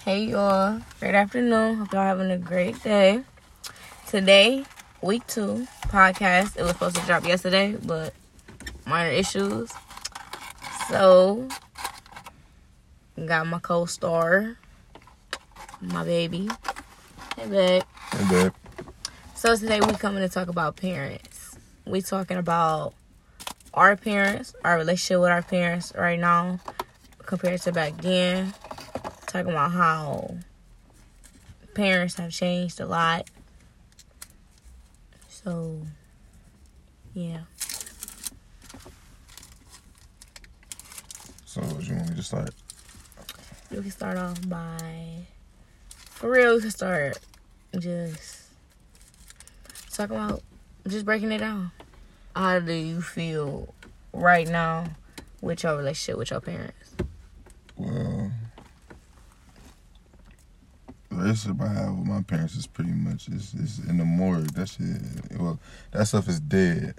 Hey y'all, great afternoon. Hope y'all having a great day. Today, week two podcast. It was supposed to drop yesterday, but minor issues. So, got my co-star, my baby. Hey babe. Hey, babe. So today we coming to talk about parents. We talking about our parents, our relationship with our parents right now compared to back then. Talking about how parents have changed a lot. So yeah. So, you want me to start? You can start off by for real you can start just talking about just breaking it down. How do you feel right now with your relationship with your parents? Well, the I have with my parents is pretty much is in the morgue. That shit, well, that stuff is dead,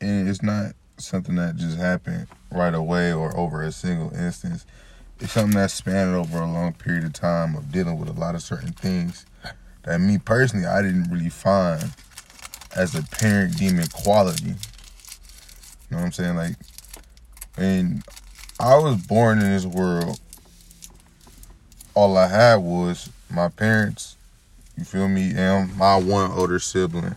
and it's not something that just happened right away or over a single instance. It's something that spanned over a long period of time of dealing with a lot of certain things that me personally I didn't really find as a parent demon quality. You know what I'm saying? Like, and I was born in this world. All I had was my parents, you feel me, and my one older sibling.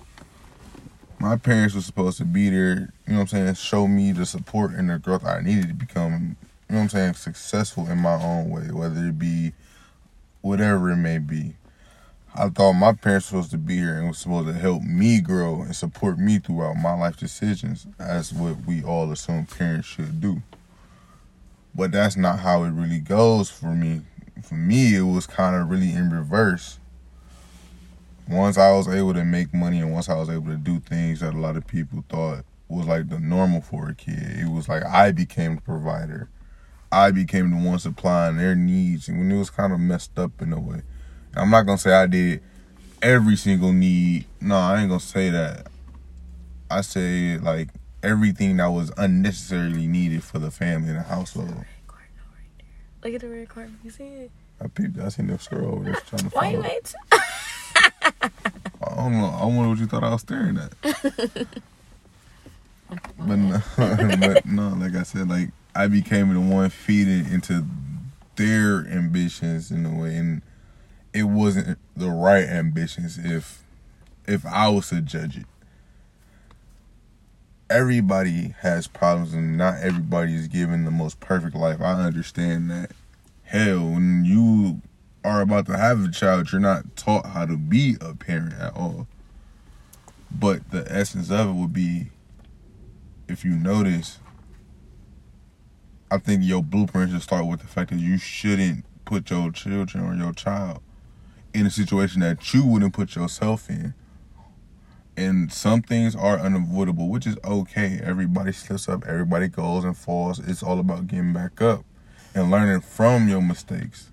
My parents were supposed to be there, you know what I'm saying, show me the support and the growth I needed to become, you know what I'm saying, successful in my own way, whether it be whatever it may be. I thought my parents were supposed to be here and was supposed to help me grow and support me throughout my life decisions, That's what we all assume parents should do. But that's not how it really goes for me. For me, it was kind of really in reverse. Once I was able to make money and once I was able to do things that a lot of people thought was like the normal for a kid, it was like I became the provider. I became the one supplying their needs, and when it was kind of messed up in a way. I'm not gonna say I did every single need. No, I ain't gonna say that. I say like everything that was unnecessarily needed for the family and the household. Look at the red card. You see it? I peeped. I seen them scroll over there trying to find it. Why you wait? I don't know. I wonder what you thought I was staring at. but no, but no, like I said, like I became the one feeding into their ambitions in a way, and it wasn't the right ambitions if if I was to judge it. Everybody has problems, and not everybody is given the most perfect life. I understand that. Hell, when you are about to have a child, you're not taught how to be a parent at all. But the essence of it would be if you notice, I think your blueprint should start with the fact that you shouldn't put your children or your child in a situation that you wouldn't put yourself in. And some things are unavoidable, which is okay. Everybody slips up, everybody goes and falls. It's all about getting back up and learning from your mistakes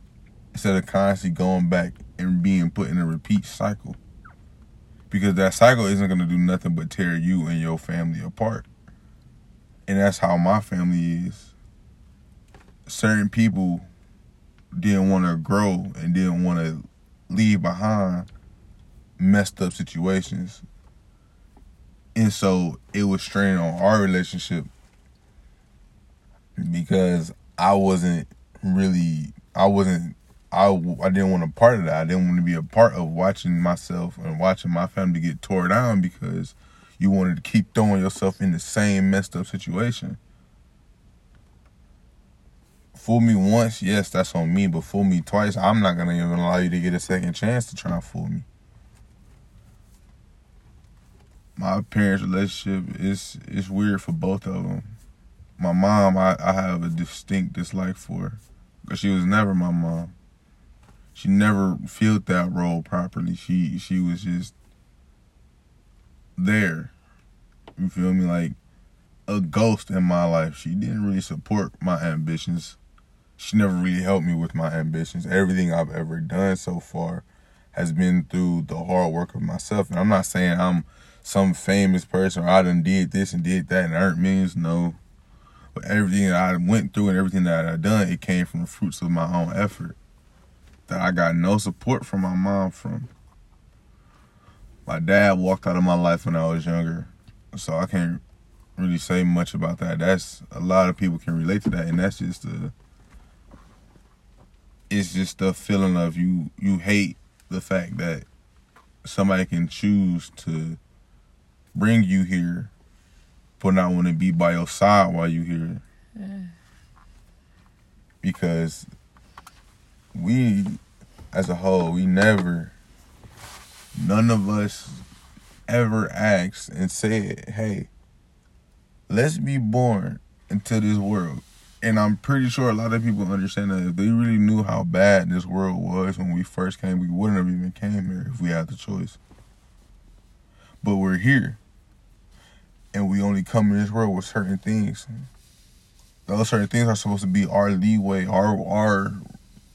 instead of constantly going back and being put in a repeat cycle. Because that cycle isn't going to do nothing but tear you and your family apart. And that's how my family is. Certain people didn't want to grow and didn't want to leave behind messed up situations. And so it was straining on our relationship because I wasn't really, I wasn't, I, I didn't want a part of that. I didn't want to be a part of watching myself and watching my family get tore down because you wanted to keep throwing yourself in the same messed up situation. Fool me once, yes, that's on me, but fool me twice, I'm not gonna even allow you to get a second chance to try and fool me. My parents' relationship is is weird for both of them. My mom, I, I have a distinct dislike for, because she was never my mom. She never filled that role properly. She she was just there. You feel me? Like a ghost in my life. She didn't really support my ambitions. She never really helped me with my ambitions. Everything I've ever done so far has been through the hard work of myself. And I'm not saying I'm some famous person I done did this and did that and earned millions. No. But everything I went through and everything that I done, it came from the fruits of my own effort. that I got no support from my mom from. My dad walked out of my life when I was younger, so I can't really say much about that. That's a lot of people can relate to that, and that's just the. It's just the feeling of you. You hate the fact that somebody can choose to bring you here, but not want to be by your side while you here. Mm. Because we, as a whole, we never, none of us ever asked and said, hey, let's be born into this world. And I'm pretty sure a lot of people understand that if they really knew how bad this world was when we first came, we wouldn't have even came here if we had the choice. But we're here. And we only come in this world with certain things. Those certain things are supposed to be our leeway, our our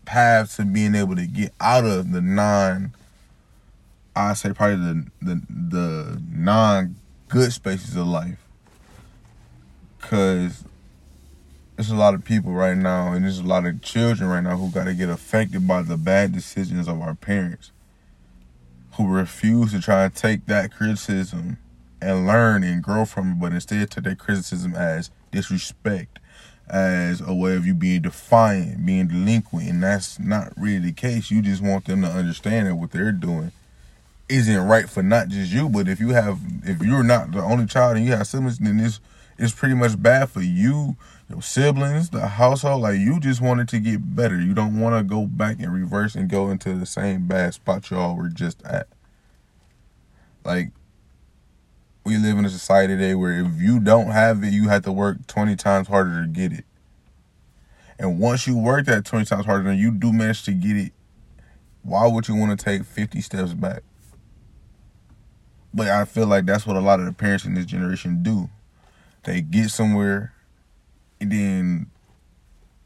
path to being able to get out of the non I say probably the the the non good spaces of life. Cause there's a lot of people right now and there's a lot of children right now who gotta get affected by the bad decisions of our parents. Who refuse to try and take that criticism and learn and grow from it, but instead take that criticism as disrespect as a way of you being defiant, being delinquent, and that's not really the case. You just want them to understand that what they're doing isn't right for not just you, but if you have, if you're not the only child and you have siblings, then it's it's pretty much bad for you, your siblings, the household. Like you just wanted to get better. You don't want to go back and reverse and go into the same bad spot y'all were just at. Like we live in a society today where if you don't have it, you have to work 20 times harder to get it. And once you work that 20 times harder and you do manage to get it, why would you want to take 50 steps back? But I feel like that's what a lot of the parents in this generation do. They get somewhere and then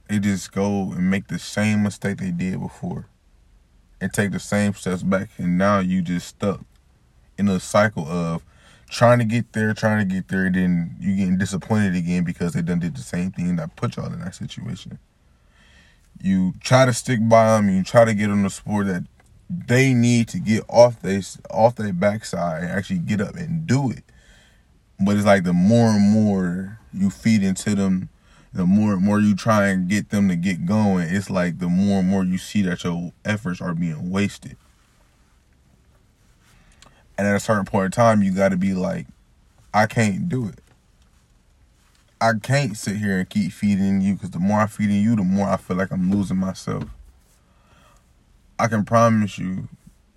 they just go and make the same mistake they did before and take the same steps back. And now you just stuck in a cycle of trying to get there, trying to get there, and then you getting disappointed again because they done did the same thing that put y'all in that situation. You try to stick by them, you try to get on the sport that they need to get off they off their backside and actually get up and do it. But it's like the more and more you feed into them, the more and more you try and get them to get going, it's like the more and more you see that your efforts are being wasted. And at a certain point in time, you got to be like, I can't do it. I can't sit here and keep feeding you because the more I'm feeding you, the more I feel like I'm losing myself. I can promise you,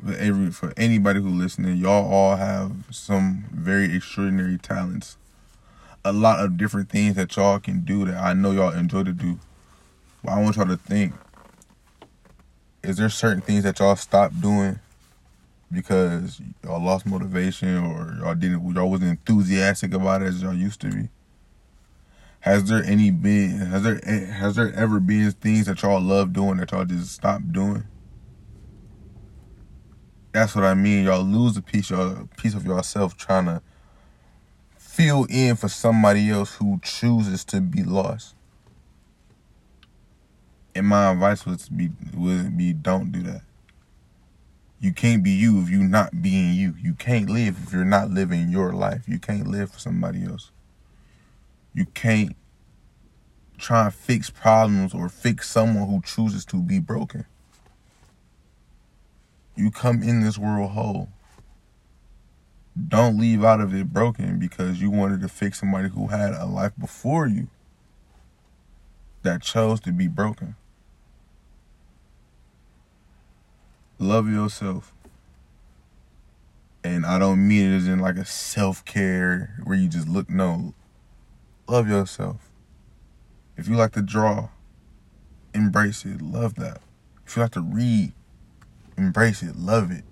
for every for anybody who listening, y'all all have some very extraordinary talents. A lot of different things that y'all can do that I know y'all enjoy to do. But I want y'all to think: Is there certain things that y'all stop doing because y'all lost motivation or y'all didn't y'all wasn't enthusiastic about it as y'all used to be? Has there any been has there has there ever been things that y'all love doing that y'all just stopped doing? That's what I mean. Y'all lose a piece y'all piece of yourself trying to fill in for somebody else who chooses to be lost. And my advice would be would be don't do that. You can't be you if you're not being you. You can't live if you're not living your life. You can't live for somebody else. You can't try and fix problems or fix someone who chooses to be broken. You come in this world whole. Don't leave out of it broken because you wanted to fix somebody who had a life before you that chose to be broken. Love yourself. And I don't mean it as in like a self care where you just look, no. Love yourself. If you like to draw, embrace it. Love that. If you like to read, embrace it. Love it.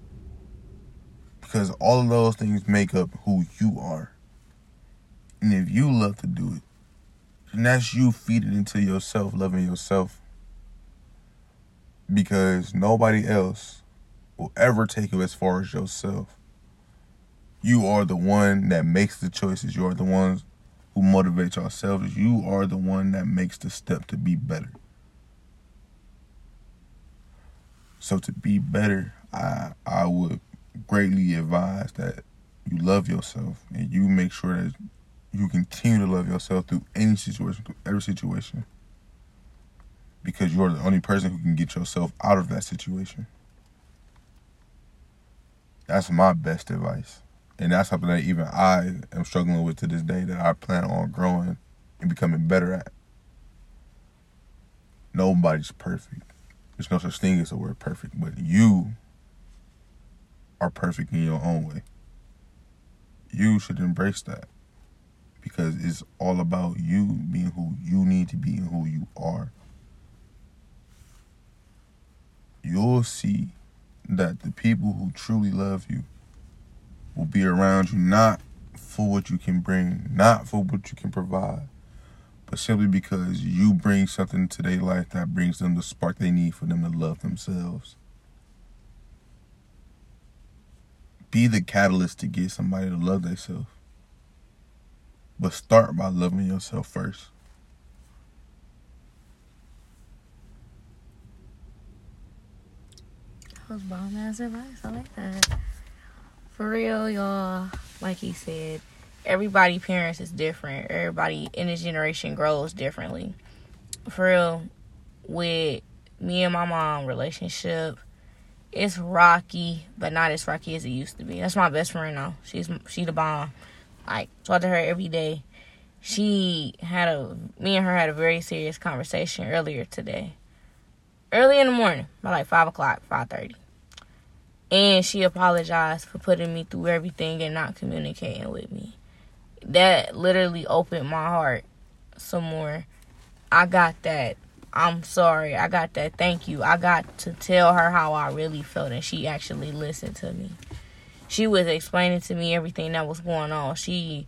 Because all of those things make up who you are. And if you love to do it, then that's you feeding into yourself, loving yourself. Because nobody else will ever take you as far as yourself. You are the one that makes the choices. You are the ones who motivate yourselves. You are the one that makes the step to be better. So to be better, I I would greatly advise that you love yourself and you make sure that you continue to love yourself through any situation, through every situation. Because you're the only person who can get yourself out of that situation. That's my best advice. And that's something that even I am struggling with to this day that I plan on growing and becoming better at. Nobody's perfect. There's no such thing as a word perfect, but you are perfect in your own way. You should embrace that because it's all about you being who you need to be and who you are. You'll see that the people who truly love you will be around you not for what you can bring, not for what you can provide, but simply because you bring something to their life that brings them the spark they need for them to love themselves. Be the catalyst to get somebody to love themselves. But start by loving yourself first. Was bomb ass advice. I like that. For real, y'all. Like he said, everybody parents is different. Everybody in this generation grows differently. For real, with me and my mom relationship, it's rocky, but not as rocky as it used to be. That's my best friend now. She's she the bomb. Like talk to her every day. She had a me and her had a very serious conversation earlier today. Early in the morning, by like five o'clock, five thirty. And she apologized for putting me through everything and not communicating with me. That literally opened my heart some more. I got that. I'm sorry. I got that. Thank you. I got to tell her how I really felt, and she actually listened to me. She was explaining to me everything that was going on. She,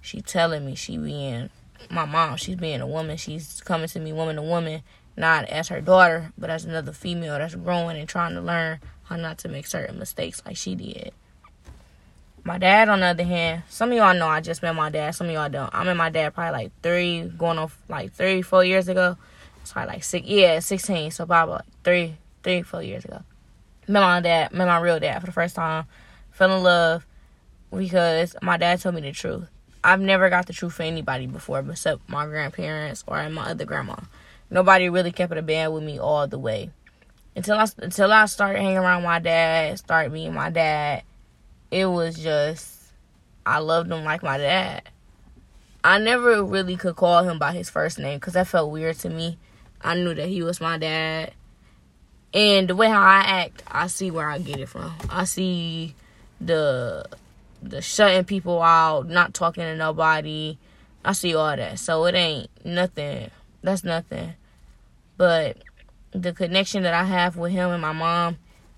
she telling me she being my mom. She's being a woman. She's coming to me woman to woman, not as her daughter, but as another female that's growing and trying to learn how not to make certain mistakes like she did. My dad, on the other hand, some of y'all know I just met my dad. Some of y'all don't. I met my dad probably like three, going on like three, four years ago. It's probably like six, yeah, sixteen. So probably like three, three, four years ago. Met my dad, met my real dad for the first time. Fell in love because my dad told me the truth. I've never got the truth for anybody before, except my grandparents or my other grandma. Nobody really kept it a band with me all the way until I until I started hanging around my dad, started meeting my dad, it was just I loved him like my dad. I never really could call him by his first name because that felt weird to me. I knew that he was my dad, and the way how I act, I see where I get it from. I see the the shutting people out, not talking to nobody. I see all that, so it ain't nothing. That's nothing, but the connection that I have with him and my mom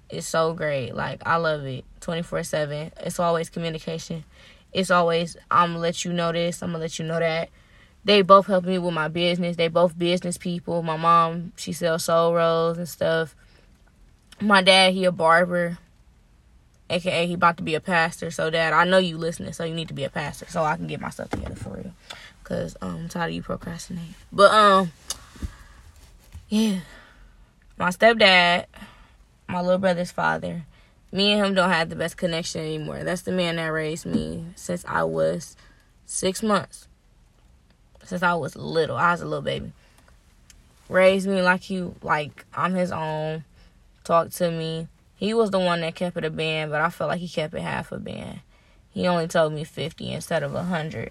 is so great. Like I love it. 24/7. It's always communication. It's always I'm gonna let you know this, I'm gonna let you know that. They both help me with my business. They both business people. My mom, she sells soul rolls and stuff. My dad, he a barber. AKA he about to be a pastor. So dad, I know you listening, so you need to be a pastor so I can get myself together for real. Cause um, I'm tired of you procrastinating. But um yeah my stepdad, my little brother's father, me and him don't have the best connection anymore. That's the man that raised me since I was six months. Since I was little. I was a little baby. Raised me like he like I'm his own. Talked to me. He was the one that kept it a band, but I felt like he kept it half a band. He only told me 50 instead of 100.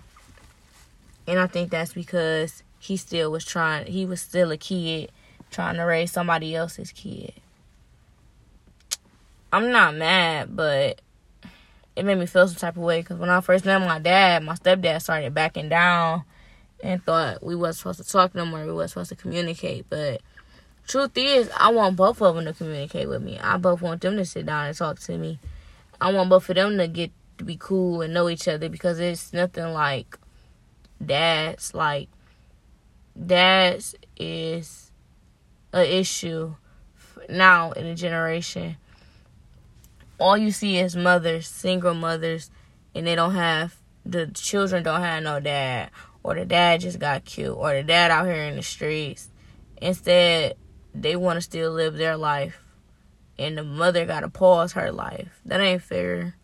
And I think that's because he still was trying, he was still a kid trying to raise somebody else's kid. I'm not mad, but it made me feel some type of way because when I first met my dad, my stepdad started backing down and thought we wasn't supposed to talk no more. We wasn't supposed to communicate. But truth is, I want both of them to communicate with me. I both want them to sit down and talk to me. I want both of them to get to be cool and know each other because it's nothing like dads. Like dads is a issue now in a generation. All you see is mothers, single mothers, and they don't have the children don't have no dad, or the dad just got killed, or the dad out here in the streets. Instead, they want to still live their life and the mother gotta pause her life. That ain't fair.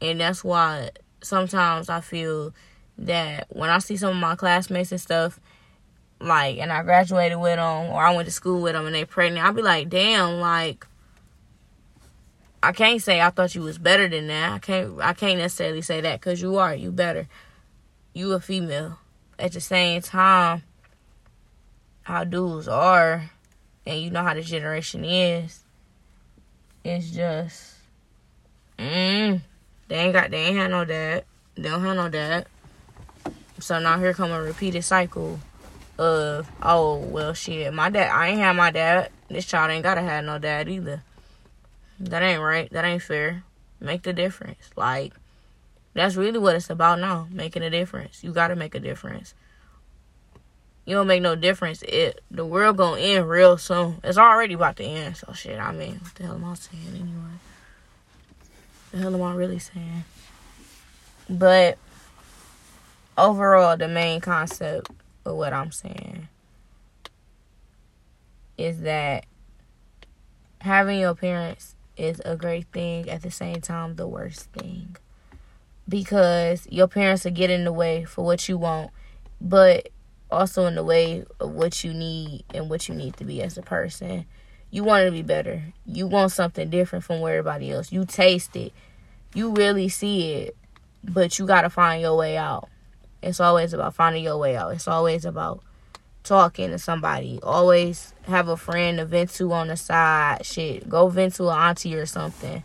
And that's why sometimes I feel that when I see some of my classmates and stuff, like, and I graduated with them or I went to school with them and they pregnant, I'll be like, damn, like, I can't say I thought you was better than that. I can't, I can't necessarily say that because you are, you better. You a female. At the same time, how dudes are, and you know how the generation is, it's just, mm, they ain't got, they ain't had no dad. They don't have no dad. So now here come a repeated cycle of, oh, well, shit, my dad, I ain't have my dad. This child ain't gotta have no dad either. That ain't right. That ain't fair. Make the difference. Like, that's really what it's about now, making a difference. You gotta make a difference. You don't make no difference. It the world gonna end real soon. It's already about to end. So shit. I mean, what the hell am I saying anyway? The hell am I really saying? But overall, the main concept of what I'm saying is that having your parents is a great thing at the same time the worst thing. Because your parents are getting in the way for what you want but also in the way of what you need and what you need to be as a person. You want to be better. You want something different from where everybody else. You taste it. You really see it but you got to find your way out it's always about finding your way out. It's always about talking to somebody. Always have a friend to vent to on the side. Shit, go vent to an auntie or something.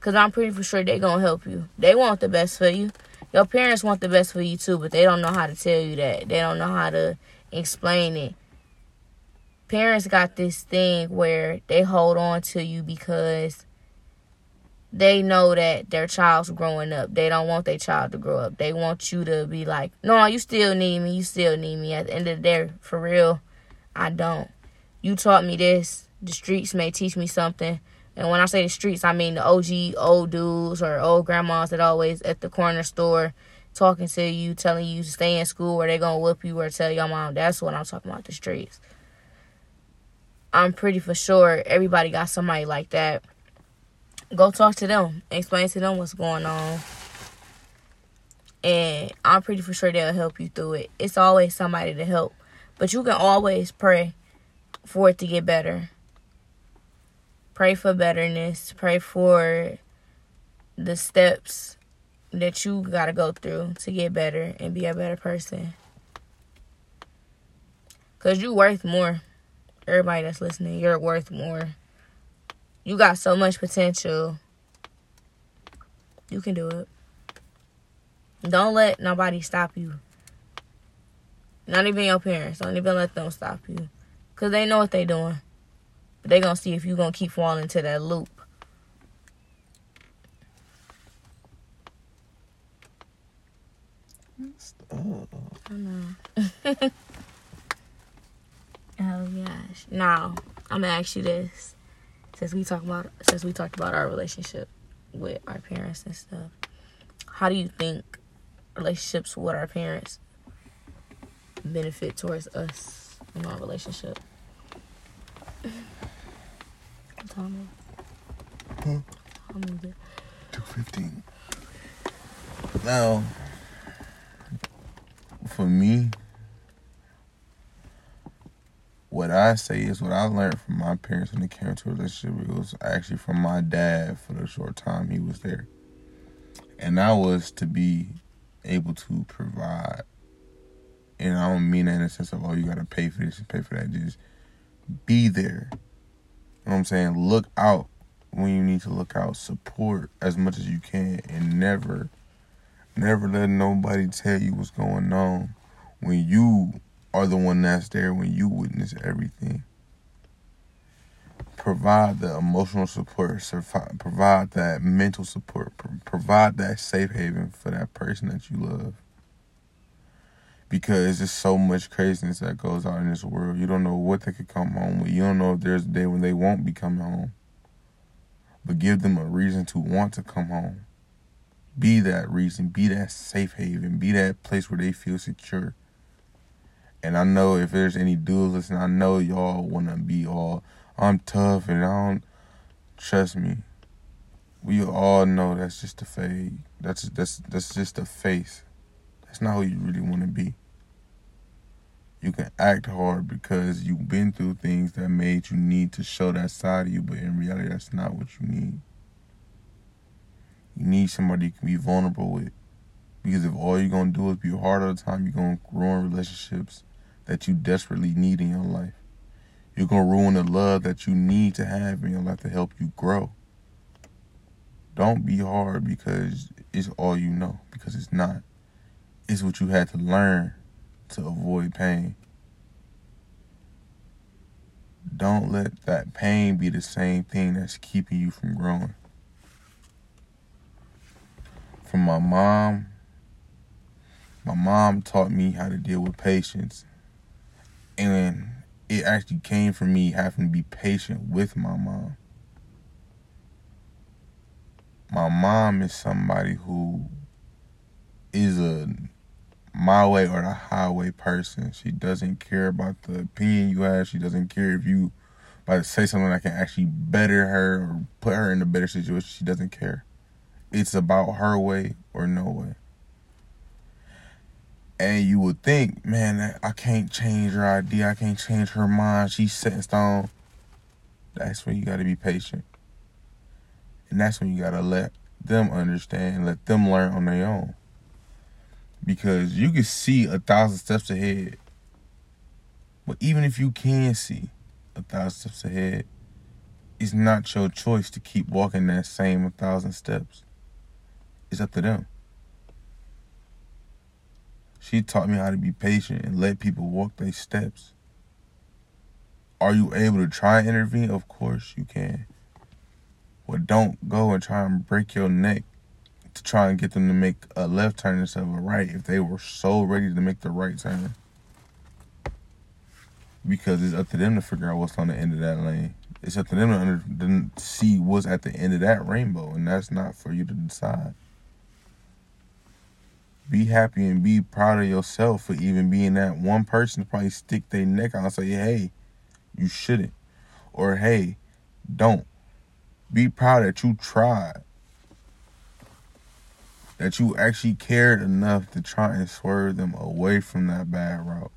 Cause I'm pretty for sure they gonna help you. They want the best for you. Your parents want the best for you too, but they don't know how to tell you that. They don't know how to explain it. Parents got this thing where they hold on to you because they know that their child's growing up. They don't want their child to grow up. They want you to be like, no, you still need me. You still need me. At the end of the day, for real, I don't. You taught me this. The streets may teach me something. And when I say the streets, I mean the OG old dudes or old grandmas that always at the corner store talking to you, telling you to stay in school or they gonna whoop you or tell your mom. That's what I'm talking about, the streets. I'm pretty for sure everybody got somebody like that go talk to them, explain to them what's going on. And I'm pretty for sure they'll help you through it. It's always somebody to help. But you can always pray for it to get better. Pray for betterness. Pray for the steps that you got to go through to get better and be a better person. Because you're worth more. Everybody that's listening, you're worth more. You got so much potential. You can do it. Don't let nobody stop you. Not even your parents. Don't even let them stop you. Because they know what they're doing. But they going to see if you're going to keep falling into that loop. Oh. I know. oh gosh. Now, I'm gonna ask you this since we talk about since we talked about our relationship with our parents and stuff how do you think relationships with our parents benefit towards us in our relationship Tommy. Huh? 215 now for me what I say is what I learned from my parents when it came to a relationship. It was actually from my dad for the short time he was there. And that was to be able to provide. And I don't mean that in the sense of, oh, you got to pay for this and pay for that. Just be there. You know what I'm saying? Look out when you need to look out. Support as much as you can. And never, never let nobody tell you what's going on when you are the one that's there when you witness everything. Provide the emotional support, provide that mental support, provide that safe haven for that person that you love. Because there's so much craziness that goes on in this world. You don't know what they could come home with. You don't know if there's a day when they won't be coming home. But give them a reason to want to come home. Be that reason. Be that safe haven. Be that place where they feel secure and I know if there's any dudes listening, I know y'all want to be all, I'm tough and I don't trust me. We all know that's just a fade. That's that's that's just a face. That's not who you really want to be. You can act hard because you've been through things that made you need to show that side of you, but in reality, that's not what you need. You need somebody you can be vulnerable with. Because if all you're to do is be hard all the time, you're to ruin relationships that you desperately need in your life. You're going to ruin the love that you need to have in your life to help you grow. Don't be hard because it's all you know, because it's not. It's what you had to learn to avoid pain. Don't let that pain be the same thing that's keeping you from growing. From my mom, my mom taught me how to deal with patience. And it actually came from me having to be patient with my mom. My mom is somebody who is a my way or the highway person. She doesn't care about the opinion you have. She doesn't care if you about to say something that can actually better her or put her in a better situation. She doesn't care. It's about her way or no way. And you would think, man, I can't change her idea. I can't change her mind. She's set in stone. That's when you got to be patient. And that's when you got to let them understand, let them learn on their own because you can see a thousand steps ahead. But even if you can see a thousand steps ahead, it's not your choice to keep walking that same a thousand steps. It's up to them. She taught me how to be patient and let people walk their steps. Are you able to try and intervene? Of course you can. But don't go and try and break your neck to try and get them to make a left turn instead of a right if they were so ready to make the right turn. Because it's up to them to figure out what's on the end of that lane. It's up to them to, under, to see what's at the end of that rainbow, and that's not for you to decide. Be happy and be proud of yourself for even being that one person to probably stick their neck out and say, hey, you shouldn't. Or hey, don't. Be proud that you tried that you actually cared enough to try and swerve them away from that bad route.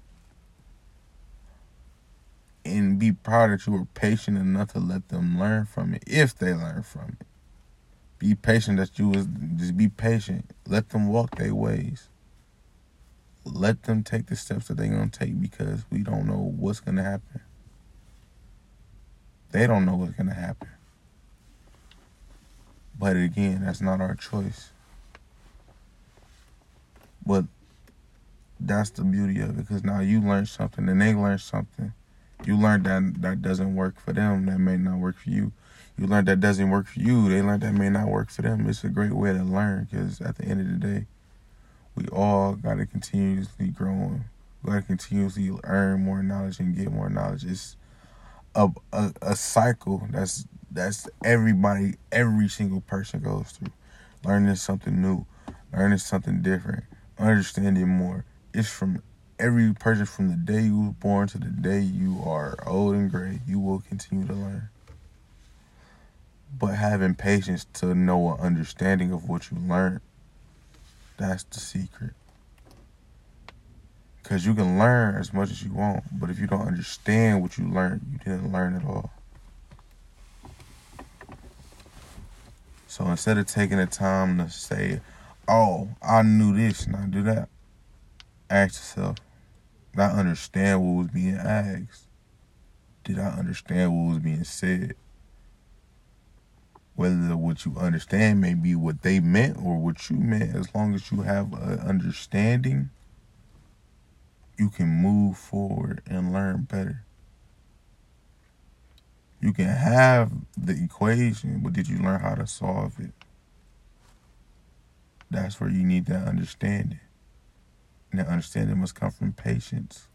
And be proud that you were patient enough to let them learn from it, if they learn from it. Be patient that you was just be patient. Let them walk their ways. Let them take the steps that they're gonna take because we don't know what's gonna happen. They don't know what's gonna happen. But again, that's not our choice. But that's the beauty of it because now you learn something and they learn something. You learned that that doesn't work for them, that may not work for you. You learned that doesn't work for you, they learned that may not work for them. It's a great way to learn because at the end of the day, we all got to continuously. We got to continuously earn more knowledge and get more knowledge. It's a, a, a cycle that's that's everybody, every single person goes through. Learning something new, learning something different understanding more. It's from every person from the day you was born to the day you are old and gray. You will continue to learn. But having patience to know an understanding of what you learn. That's the secret. Because you can learn as much as you want, but if you don't understand what you learned, you didn't learn at all. So instead of taking the time to say, oh, I knew this and I do that. Ask yourself, did I understand what was being asked? Did I understand what was being said? Whether what you understand may be what they meant or what you meant, as long as you have an understanding, you can move forward and learn better. You can have the equation, but did you learn how to solve it? That's where you need that understanding. And that understanding must come from patience,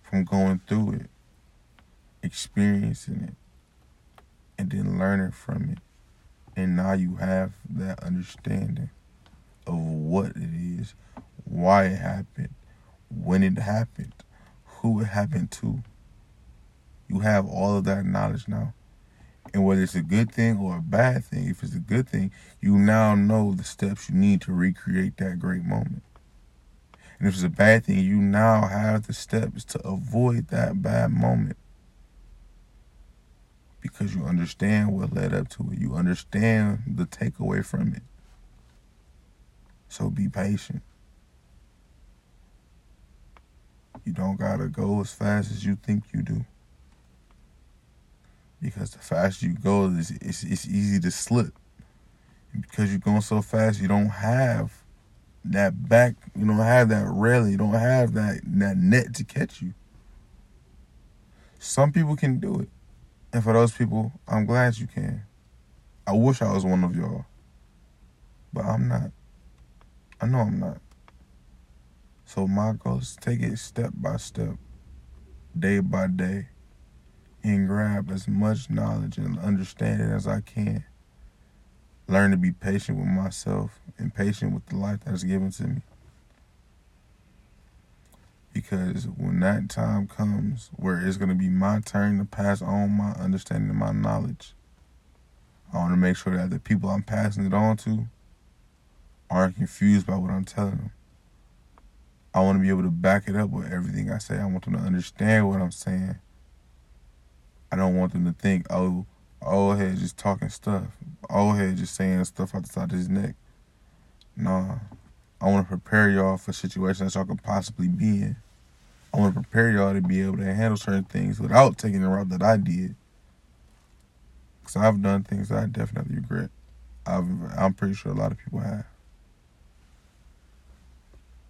from going through it, experiencing it, and then learning from it. And now you have that understanding of what it is, why it happened, when it happened, who it happened to. You have all of that knowledge now. And whether it's a good thing or a bad thing, if it's a good thing, you now know the steps you need to recreate that great moment. And if it's a bad thing, you now have the steps to avoid that bad moment. Because you understand what led up to it. You understand the takeaway from it. So be patient. You don't gotta go as fast as you think you do. Because the faster you go, it's, it's, it's easy to slip. And because you're going so fast, you don't have that back, you don't have that railing, you don't have that, that net to catch you. Some people can do it. And for those people, I'm glad you can. I wish I was one of y'all. But I'm not. I know I'm not. So my goal is take it step by step, day by day, and grab as much knowledge and understanding as I can. Learn to be patient with myself and patient with the life that is given to me. Because when that time comes where it's going to be my turn to pass on my understanding and my knowledge, I want to make sure that the people I'm passing it on to aren't confused by what I'm telling them. I want to be able to back it up with everything I say. I want them to understand what I'm saying. I don't want them to think, oh, old head just talking stuff. Old head just saying stuff out the side of his neck. Nah. I want to prepare y'all for situations that y'all could possibly be in. I want to prepare y'all to be able to handle certain things without taking the route that I did. Because I've done things that I definitely regret. I've, I'm pretty sure a lot of people have.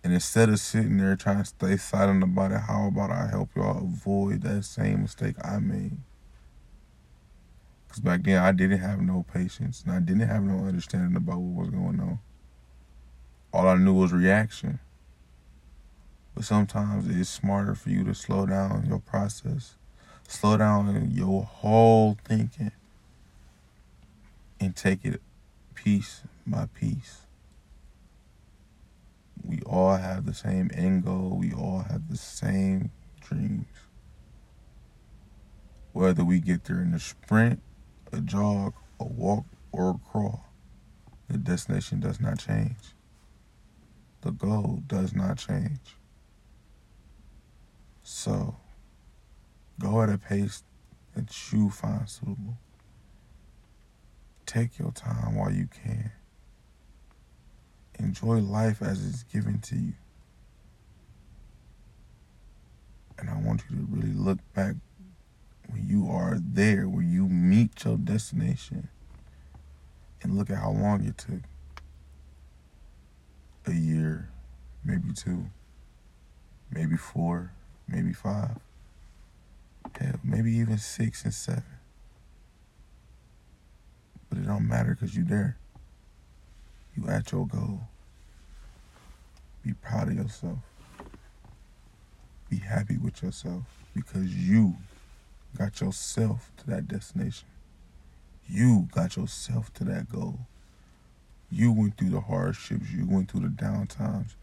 And instead of sitting there trying to stay silent about it, how about I help y'all avoid that same mistake I made? Because back then I didn't have no patience and I didn't have no understanding about what was going on. All I knew was reaction. But sometimes it's smarter for you to slow down your process, slow down your whole thinking, and take it piece by piece. We all have the same end goal, we all have the same dreams. Whether we get there in a sprint, a jog, a walk, or a crawl, the destination does not change. The goal does not change. So, go at a pace that you find suitable. Take your time while you can. Enjoy life as it's given to you. And I want you to really look back when you are there, where you meet your destination, and look at how long it took a year, maybe two, maybe four, maybe five, hell, maybe even six and seven. But it don't matter because you there. You at your goal. Be proud of yourself. Be happy with yourself because you got yourself to that destination. You got yourself to that goal. You went through the hardships, you went through the downtimes.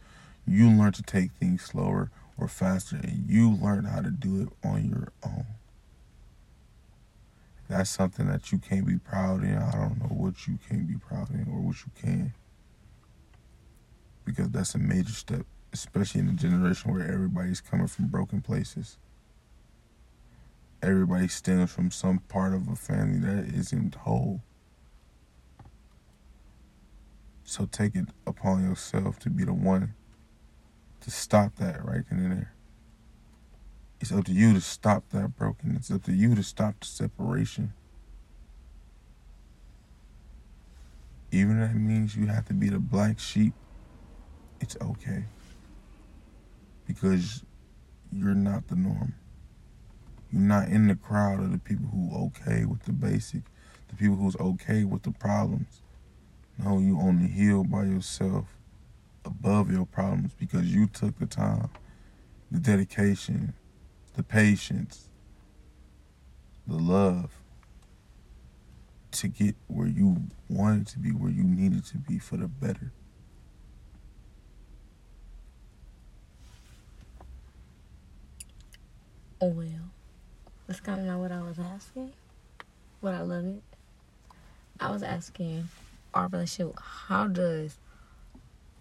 You learned to take things slower or faster, and you learn how to do it on your own. That's something that you can't be proud in. I don't know what you can't be proud in or what you can. Because that's a major step, especially in a generation where everybody's coming from broken places. Everybody stems from some part of a family that isn't whole. So take it upon yourself to be the one to stop that right then and there. It's up to you to stop that brokenness. It's up to you to stop the separation. Even if that means you have to be the black sheep, it's okay. Because you're not the norm. You're not in the crowd of the people who okay with the basic, the people who's okay with the problems. No, you on the hill by yourself, above your problems, because you took the time, the dedication, the patience, the love to get where you wanted to be, where you needed to be for the better. Oh, well, That's kind of not what I was asking. But I love it. I was asking our relationship. How does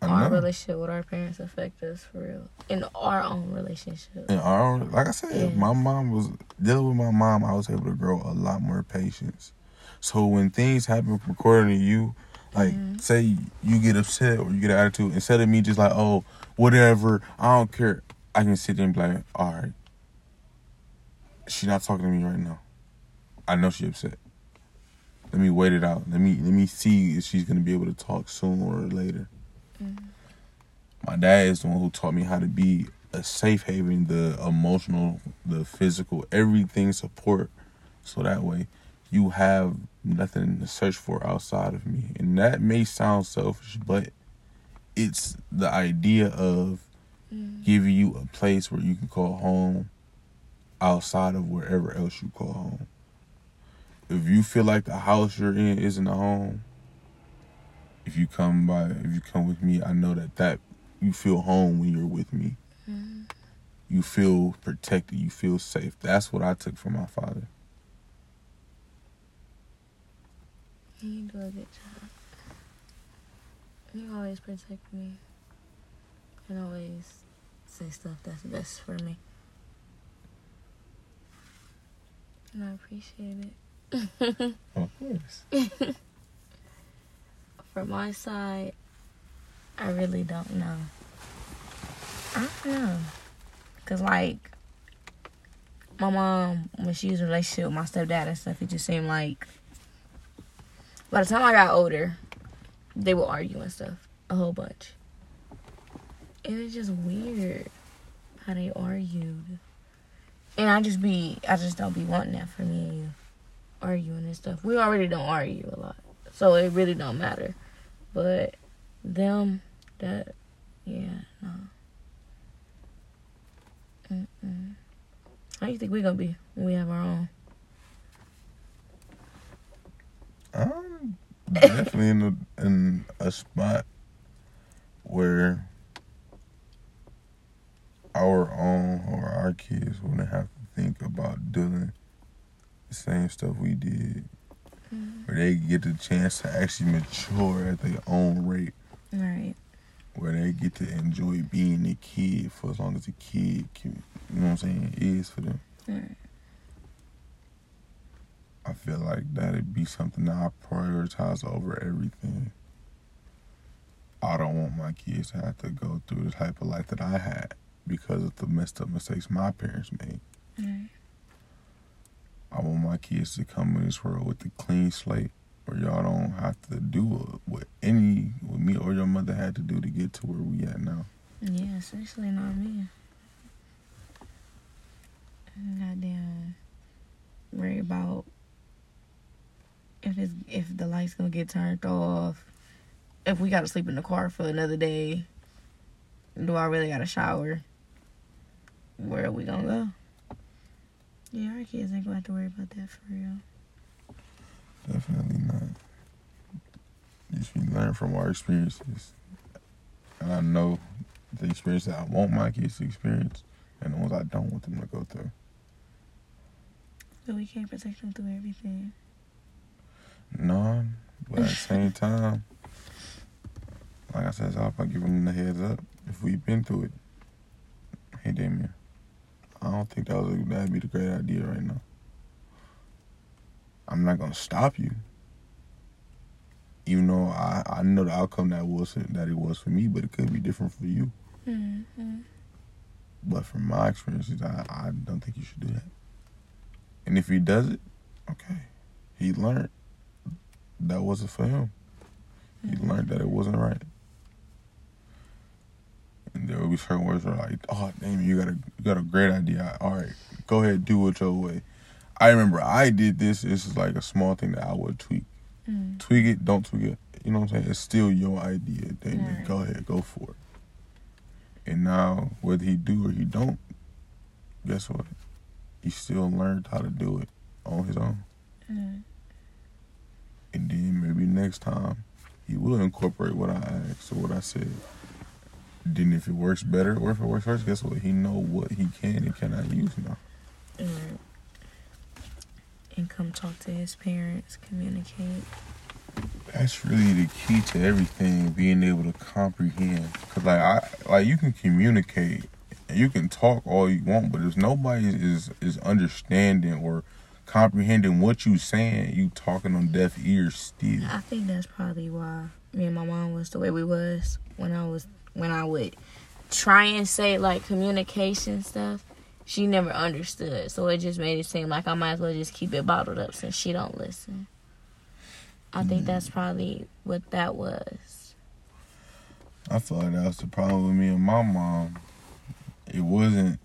our relationship with our parents affect us for real in our own relationship? And our, like I said, Yeah. my mom was dealing with my mom. I was able to grow a lot more patience. So when things happen according to you, like Mhm. say you get upset or you get an attitude, instead of me just like, oh, whatever, I don't care. I can sit there and be like, all right, she not talking to me right now. I know she upset. Let me wait it out. Let me let me see if she's gonna be able to talk sooner or later. My dad is the one who taught me how to be a safe haven, the emotional, the physical, everything support. So that way you have nothing to search for outside of me. And that may sound selfish, but it's the idea of Mm. giving you a place where you can call home outside of wherever else you call home. If you feel like the house you're in isn't a home, if you come by, if you come with me, I know that that you feel home when you're with me. Mm. You feel protected. You feel safe. That's what I took from my father. You do a good job. You always protect me. And always say stuff that's best for me. And I appreciate it. Of course. From my side, I really don't know. I don't know. Cause like my mom, when she was in a relationship with my stepdad and stuff, it just seemed like by the time I got older, they would argue and stuff a whole bunch. It was just weird how they argued. And I just be, I just don't be wanting that for me and you arguing and stuff. We already don't argue a lot, so it really don't matter. But them, that, yeah, no. Mm-mm. How you think we gonna be when we have our own? I'm definitely in a, in a spot where our own or our kids wouldn't have to think about doing the same stuff we did. Where they get the chance to actually mature at their own rate. Right. Where they get to enjoy being a kid for as long as a kid can, you know what I'm saying, is for them. Right. I feel like that'd be something that I prioritize over everything. I don't want my kids to have to go through the type of life that I had because of the messed up mistakes my parents made. Right. I want my kids to come in this world with a clean slate where y'all don't have to do what any what me or your mother had to do to get to where we at now. Yeah, especially not me. Goddamn. Worry about if it's if the lights gonna get turned off. If we gotta sleep in the car for another day. Do I really gotta shower? Where are we gonna go? Yeah, our kids ain't gonna have to worry about that for real. Definitely not. Just we learn from our experiences. And I know the experience that I want my kids to experience and the ones I don't want them to go through. But we can't protect them through everything. No, But at the same time, like I said, so if I give them the heads up, if we've been through it, hey Damien, I don't think that was that'd be the great idea right now. I'm not gonna stop you. Even though I, I know the outcome that was that it was for me, but it could be different for you. Mm-hmm. But from my experiences, I, I don't think you should do that. And if he does it, okay. He learned that wasn't for him. He learned that it wasn't right. And there will be certain words where like, oh damn, you got a you got a great idea. All right, go ahead, do it your way. I remember I did this. This is like a small thing that I would tweak. Mm. Tweak it, don't tweak it. You know what I'm saying? It's still your idea, Damien. Right. Go ahead, go for it. And now, whether he do or he don't, guess what? He still learned how to do it on his own. Mm. And then maybe next time he will incorporate what I asked or what I said. Then if it works better or if it works worse, guess what? He know what he can and cannot use now. Mm. and come talk to his parents, communicate. That's really the key to everything, being able to comprehend. Cause like I like you can communicate and you can talk all you want, but if nobody is is understanding or comprehending what you saying, you talking on deaf ears still. I think that's probably why me and my mom was the way we was when I was when I would try and say like communication stuff. She never understood, so it just made it seem like I might as well just keep it bottled up since she don't listen. I think that's probably what that was. I feel like that was the problem with me and my mom. It wasn't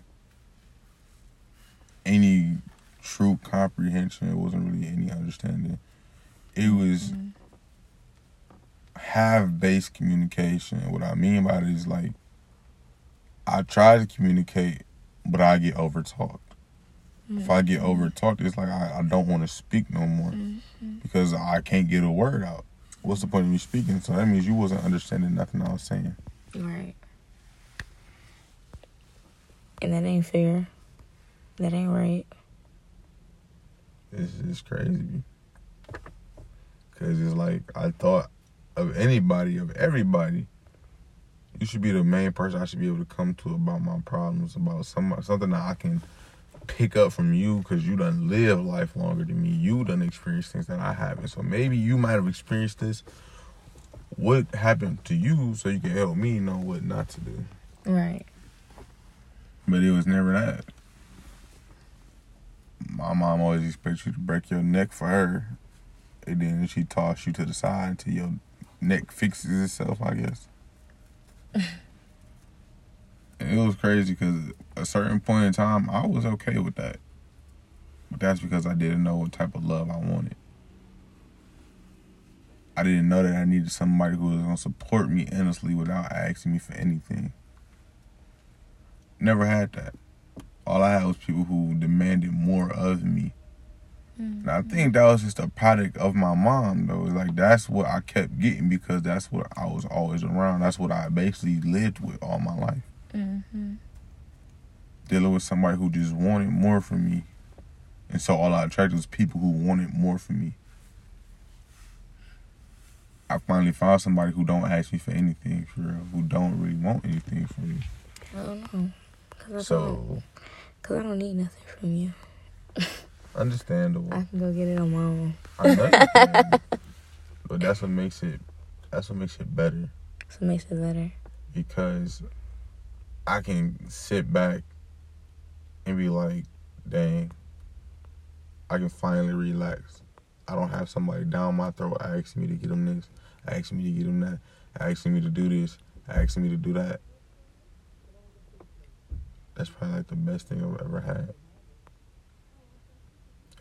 any true comprehension. It wasn't really any understanding. It was Mhm. Half base communication. What I mean by it is like I try to communicate, but I get over talked. If I get over talked, it's like I, I don't want to speak no more Mhm. because I can't get a word out. What's the point of me speaking? So that means you wasn't understanding nothing I was saying. Right. And that ain't fair. That ain't right. It's it's crazy. Cause it's like I thought of anybody, of everybody. You should be the main person I should be able to come to about my problems, about some something that I can pick up from you because you done live life longer than me. You done experienced things that I haven't. So maybe you might have experienced this. What happened to you so you can help me know what not to do. Right. But it was never that. My mom always expects you to break your neck for her. And then she toss you to the side until your neck fixes itself, I guess. it was crazy because a certain point in time, I was okay with that. But that's because I didn't know what type of love I wanted. I didn't know that I needed somebody who was going to support me endlessly without asking me for anything. Never had that. All I had was people who demanded more of me. And I think that was just a product of my mom, though. Like that's what I kept getting because that's what I was always around. That's what I basically lived with all my life. Mm-hmm. Dealing with somebody who just wanted more from me, and so all I attracted was people who wanted more from me. I finally found somebody who don't ask me for anything for real, who don't really want anything from me. I don't know. Cause I, don't, So Cause I don't need nothing from you. Understandable. I can go get it on my own. I know but that's what makes it. That's what makes it better So it makes it better. because I can sit back and be like, "Dang, I can finally relax. I don't have somebody down my throat asking me to get them this, asking me to get them that, asking me to do this, asking me to do that." That's probably like the best thing I've ever had.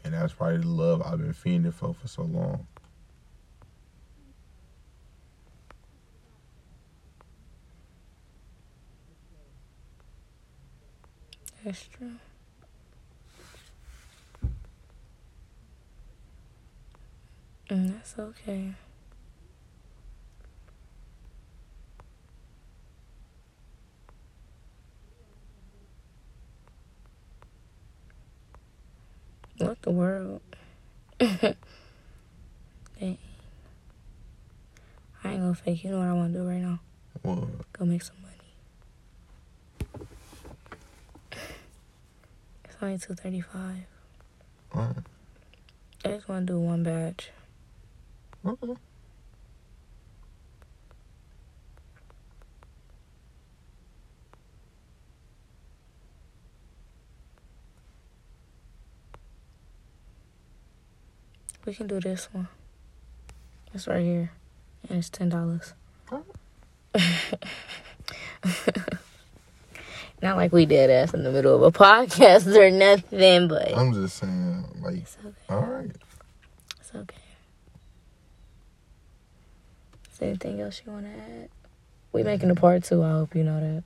And that's probably the love I've been fiending for for so long. That's true. And that's okay. What the world? Dang. I ain't gonna fake. You know what I want to do right now? Well, Go make some money. It's only two thirty five. alright, I just want to do one batch. okay. We can do this one. It's right here, and it's ten dollars. Not like we did ass in the middle of a podcast or nothing, but I'm just saying, like, it's okay. all right. It's okay. Is there anything else you want to add? We making a part two. I hope you know that.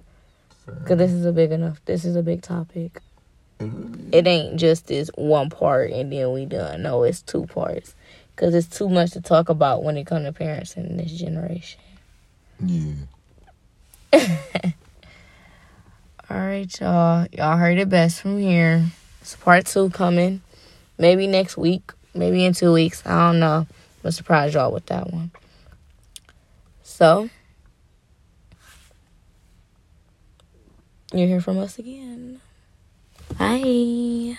Because this is a big enough, this is a big topic. It ain't just this one part and then we done. No, it's two parts. Because it's too much to talk about when it comes to parents in this generation. Yeah. All right, y'all. Y'all heard it best from here. It's part two coming. maybe next week, maybe in two weeks. I don't know. I'm surprise y'all with that one. So, you hear from us again. Bye.